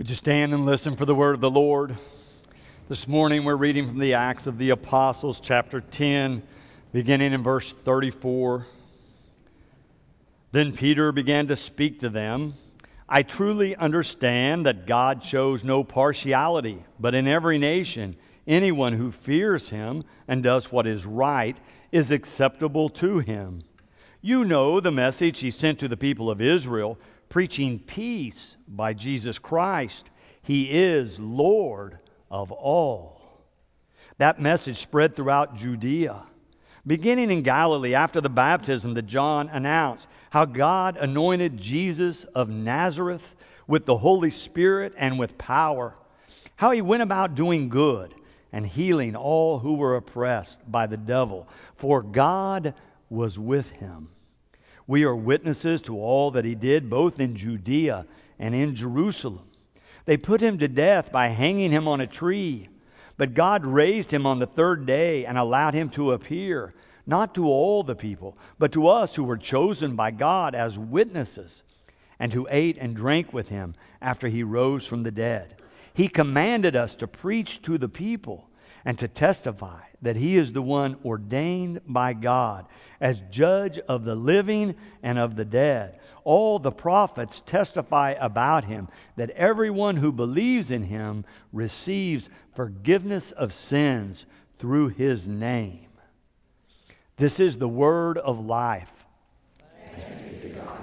Would you stand and listen for the word of the Lord? This morning we're reading from the Acts of the Apostles, chapter 10, beginning in verse 34. Then Peter began to speak to them. I truly understand that God shows no partiality, but in every nation, anyone who fears him and does what is right is acceptable to him. You know the message he sent to the people of Israel preaching peace by Jesus Christ. He is Lord of all. That message spread throughout Judea, beginning in Galilee after the baptism that John announced, how God anointed Jesus of Nazareth with the Holy Spirit and with power, how he went about doing good and healing all who were oppressed by the devil, for God was with him. We are witnesses to all that he did, both in Judea and in Jerusalem. They put him to death by hanging him on a tree. But God raised him on the third day and allowed him to appear, not to all the people, but to us who were chosen by God as witnesses, and who ate and drank with him after he rose from the dead. He commanded us to preach to the people and to testify that he is the one ordained by God as judge of the living and of the dead. All the prophets testify about him that everyone who believes in him receives forgiveness of sins through his name. This is the word of life be to God.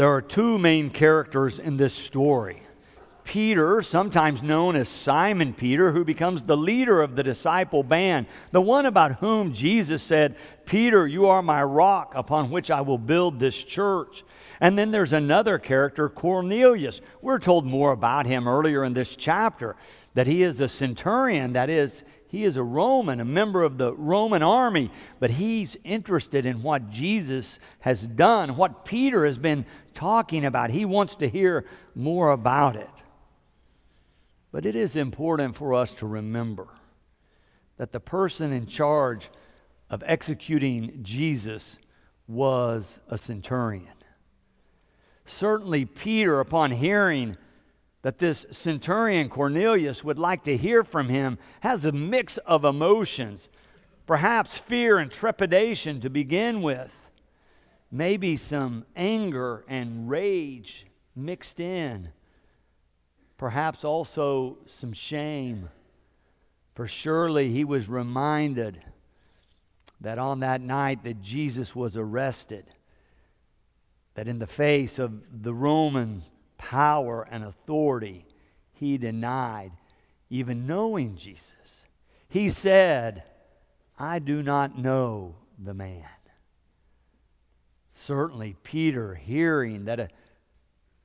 There are two main characters in this story. Peter, sometimes known as Simon Peter, who becomes the leader of the disciple band, the one about whom Jesus said, Peter, you are my rock upon which I will build this church. And then there's another character, Cornelius. We're told more about him earlier in this chapter that he is a centurion, that is, he is a Roman, a member of the Roman army, but he's interested in what Jesus has done, what Peter has been talking about. He wants to hear more about it. But it is important for us to remember that the person in charge of executing Jesus was a centurion. Certainly, Peter, upon hearing that this centurion Cornelius would like to hear from him, has a mix of emotions, perhaps fear and trepidation to begin with, maybe some anger and rage mixed in perhaps also some shame. For surely he was reminded that on that night that Jesus was arrested, that in the face of the Roman power and authority, he denied even knowing Jesus. He said, I do not know the man. Certainly, Peter, hearing that a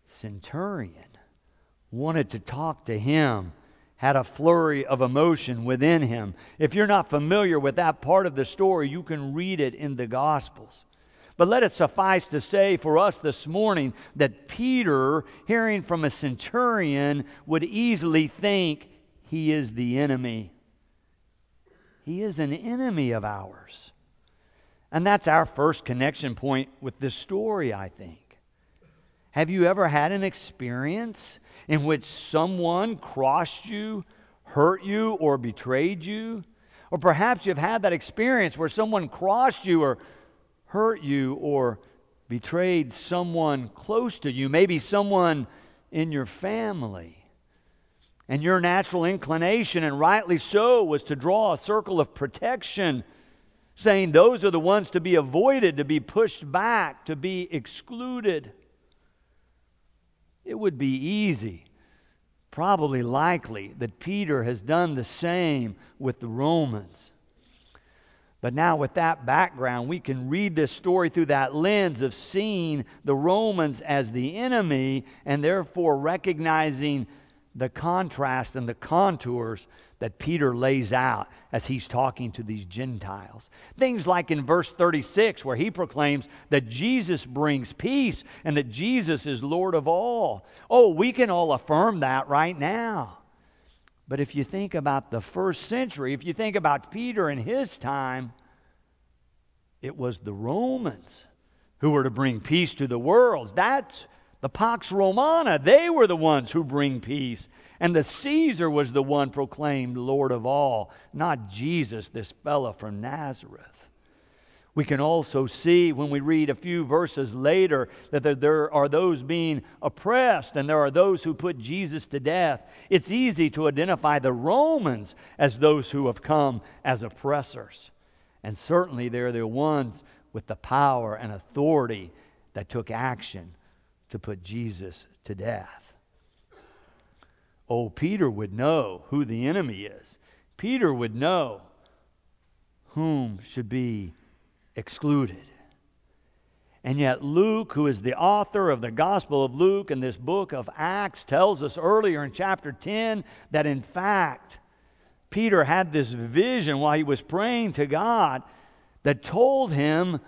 centurion wanted to talk to him, had a flurry of emotion within him. If you're not familiar with that part of the story, you can read it in the Gospels. But let it suffice to say for us this morning that Peter, hearing from a centurion, would easily think he is the enemy. He is an enemy of ours. And that's our first connection point with this story, I think. Have you ever had an experience in which someone crossed you, hurt you, or betrayed you? Or perhaps you've had that experience where someone crossed you or hurt you or betrayed someone close to you, maybe someone in your family. And your natural inclination, and rightly so, was to draw a circle of protection, saying those are the ones to be avoided, to be pushed back, to be excluded. It would be easy, probably likely, that Peter has done the same with the Romans. But now, with that background, we can read this story through that lens of seeing the Romans as the enemy and therefore recognizing the contrast and the contours that Peter lays out as he's talking to these Gentiles. Things like in verse 36, where he proclaims that Jesus brings peace and that Jesus is Lord of all. Oh, we can all affirm that right now. But if you think about the first century, if you think about Peter in his time, it was the Romans who were to bring peace to the world. That's the Pax Romana. They were the ones who bring peace. And the Caesar was the one proclaimed Lord of all, not Jesus, this fellow from Nazareth. We can also see when we read a few verses later that there are those being oppressed and there are those who put Jesus to death. It's easy to identify the Romans as those who have come as oppressors. And certainly they're the ones with the power and authority that took action to put Jesus to death. Oh, Peter would know who the enemy is. Peter would know whom should be excluded. And yet, Luke, who is the author of the Gospel of Luke and this book of Acts, tells us earlier in chapter 10 that in fact, Peter had this vision while he was praying to God that told him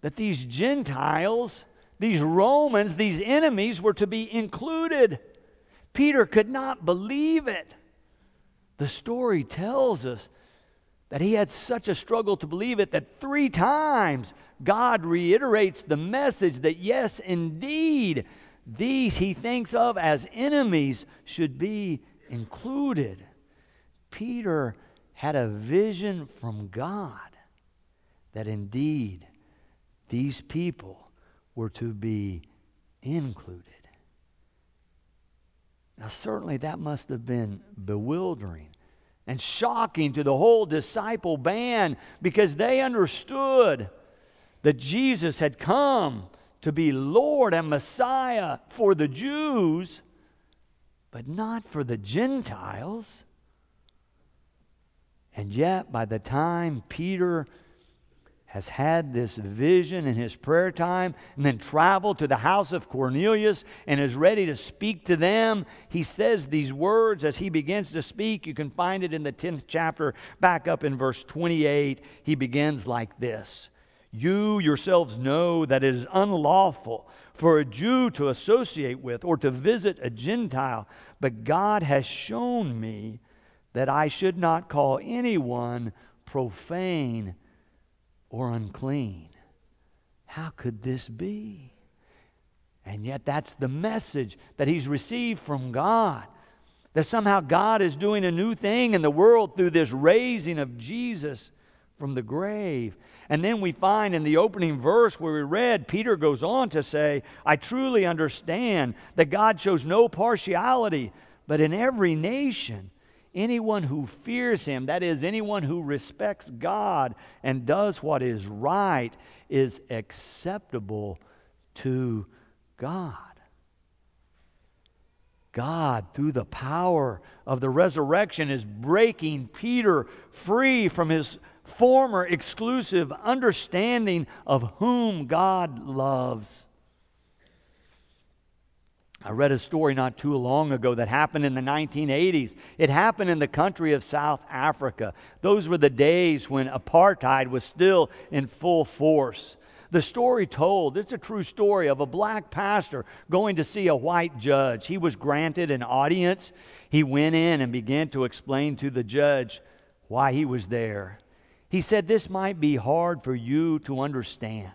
that these Gentiles, these Romans, these enemies were to be included. Peter could not believe it. The story tells us that he had such a struggle to believe it that three times God reiterates the message that, yes, indeed, these he thinks of as enemies should be included. Peter had a vision from God that indeed these people were to be included. Now, certainly that must have been bewildering and shocking to the whole disciple band because they understood that Jesus had come to be Lord and Messiah for the Jews, but not for the Gentiles. And yet, by the time Peter has had this vision in his prayer time and then traveled to the house of Cornelius and is ready to speak to them. He says these words as he begins to speak. You can find it in the 10th chapter, back up in verse 28. He begins like this You yourselves know that it is unlawful for a Jew to associate with or to visit a Gentile, but God has shown me that I should not call anyone profane or unclean. How could this be? And yet, that's the message that he's received from God. That somehow God is doing a new thing in the world through this raising of Jesus from the grave. And then we find in the opening verse where we read, Peter goes on to say, I truly understand that God shows no partiality, but in every nation Anyone who fears him, that is, anyone who respects God and does what is right, is acceptable to God. God, through the power of the resurrection, is breaking Peter free from his former exclusive understanding of whom God loves. I read a story not too long ago that happened in the 1980s. It happened in the country of South Africa. Those were the days when apartheid was still in full force. The story told, it's a true story of a black pastor going to see a white judge. He was granted an audience. He went in and began to explain to the judge why he was there. He said, This might be hard for you to understand,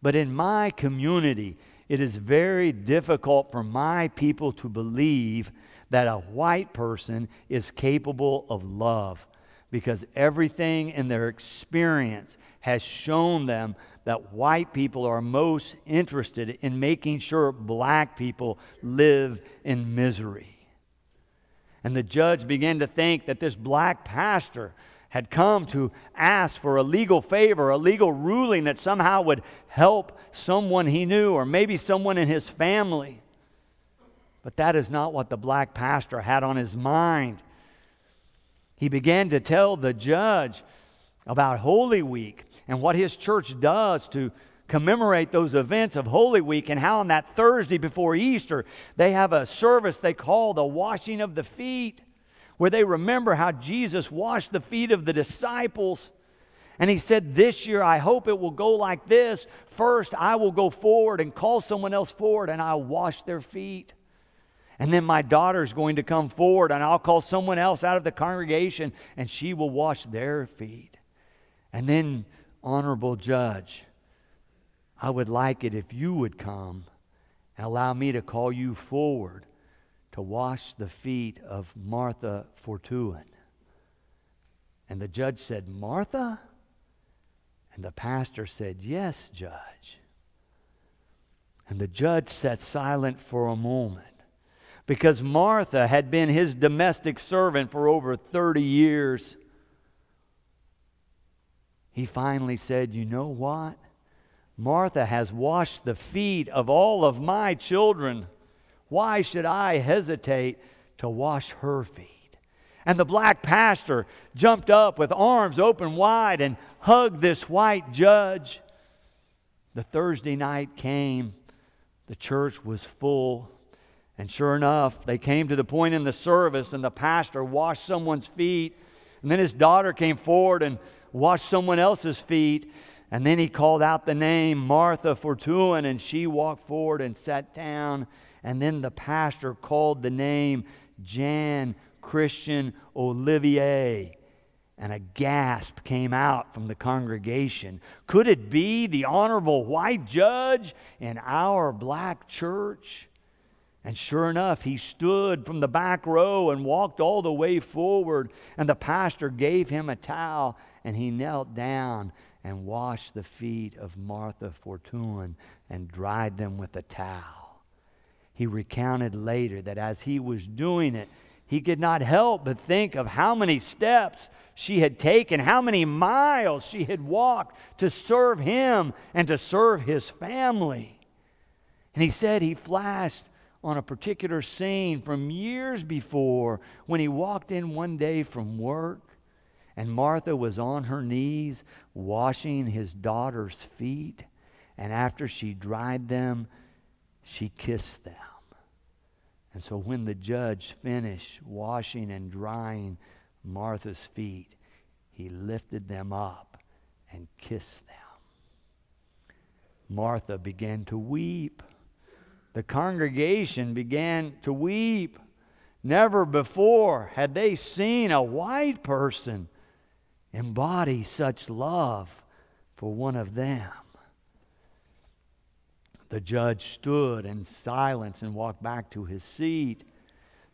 but in my community, it is very difficult for my people to believe that a white person is capable of love because everything in their experience has shown them that white people are most interested in making sure black people live in misery. And the judge began to think that this black pastor had come to ask for a legal favor, a legal ruling that somehow would help someone he knew or maybe someone in his family. But that is not what the black pastor had on his mind. He began to tell the judge about Holy Week and what his church does to commemorate those events of Holy Week and how on that Thursday before Easter they have a service they call the washing of the feet where they remember how Jesus washed the feet of the disciples. And he said, This year, I hope it will go like this. First, I will go forward and call someone else forward, and I'll wash their feet. And then my daughter's going to come forward, and I'll call someone else out of the congregation, and she will wash their feet. And then, honorable judge, I would like it if you would come and allow me to call you forward to wash the feet of Martha Fortuin. And the judge said, Martha? And the pastor said, Yes, judge. And the judge sat silent for a moment because Martha had been his domestic servant for over 30 years. He finally said, You know what? Martha has washed the feet of all of my children. Why should I hesitate to wash her feet? And the black pastor jumped up with arms open wide and hugged this white judge. The Thursday night came, the church was full. And sure enough, they came to the point in the service, and the pastor washed someone's feet. And then his daughter came forward and washed someone else's feet. And then he called out the name Martha Fortuin, and she walked forward and sat down. And then the pastor called the name Jan Christian Olivier. And a gasp came out from the congregation. Could it be the honorable white judge in our black church? And sure enough, he stood from the back row and walked all the way forward. And the pastor gave him a towel and he knelt down and washed the feet of Martha Fortuin and dried them with a towel. He recounted later that as he was doing it, he could not help but think of how many steps she had taken, how many miles she had walked to serve him and to serve his family. And he said he flashed on a particular scene from years before when he walked in one day from work and Martha was on her knees washing his daughter's feet. And after she dried them, she kissed them. And so when the judge finished washing and drying Martha's feet, he lifted them up and kissed them. Martha began to weep. The congregation began to weep. Never before had they seen a white person embody such love for one of them. The judge stood in silence and walked back to his seat.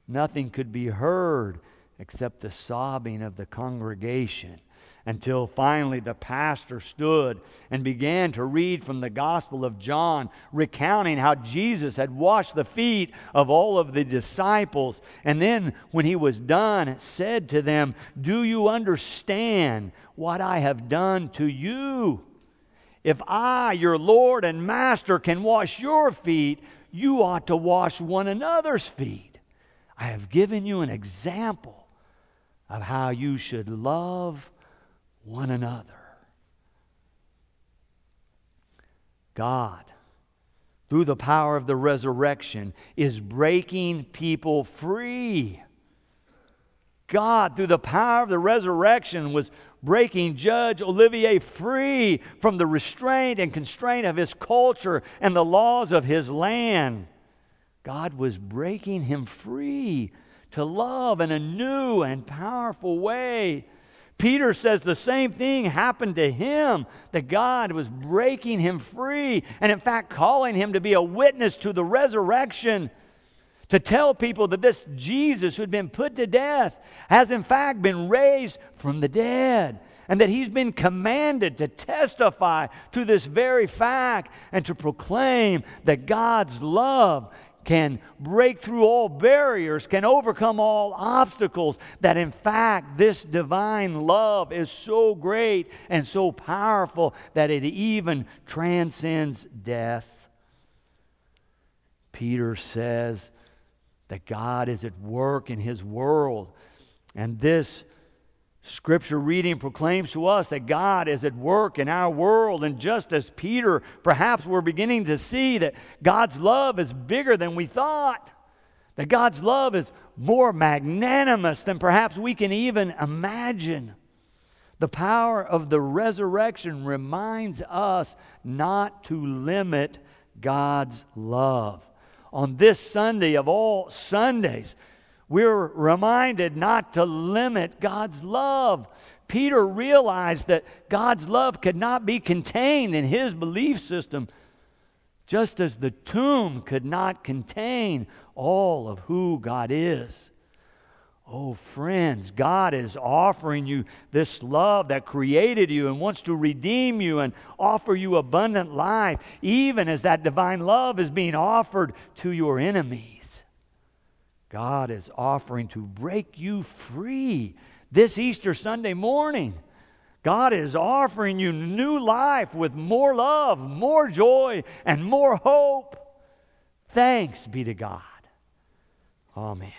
Nothing could be heard except the sobbing of the congregation until finally the pastor stood and began to read from the Gospel of John, recounting how Jesus had washed the feet of all of the disciples. And then, when he was done, said to them, Do you understand what I have done to you? If I, your Lord and Master, can wash your feet, you ought to wash one another's feet. I have given you an example of how you should love one another. God, through the power of the resurrection, is breaking people free. God, through the power of the resurrection, was breaking Judge Olivier free from the restraint and constraint of his culture and the laws of his land. God was breaking him free to love in a new and powerful way. Peter says the same thing happened to him, that God was breaking him free, and in fact, calling him to be a witness to the resurrection to tell people that this Jesus who had been put to death has in fact been raised from the dead and that he's been commanded to testify to this very fact and to proclaim that God's love can break through all barriers, can overcome all obstacles, that in fact this divine love is so great and so powerful that it even transcends death. Peter says that God is at work in his world, and this Scripture reading proclaims to us that God is at work in our world. And just as Peter, perhaps we're beginning to see that God's love is bigger than we thought, that God's love is more magnanimous than perhaps we can even imagine. The power of the resurrection reminds us not to limit God's love. On this Sunday of all Sundays, we're reminded not to limit God's love Peter realized that God's love could not be contained in his belief system, just as the tomb could not contain all of who God is. Oh, friends, God is offering you this love that created you and wants to redeem you and offer you abundant life, even as that divine love is being offered to your enemies. God is offering to break you free this Easter Sunday morning. God is offering you new life with more love, more joy, and more hope. Thanks be to God. Amen.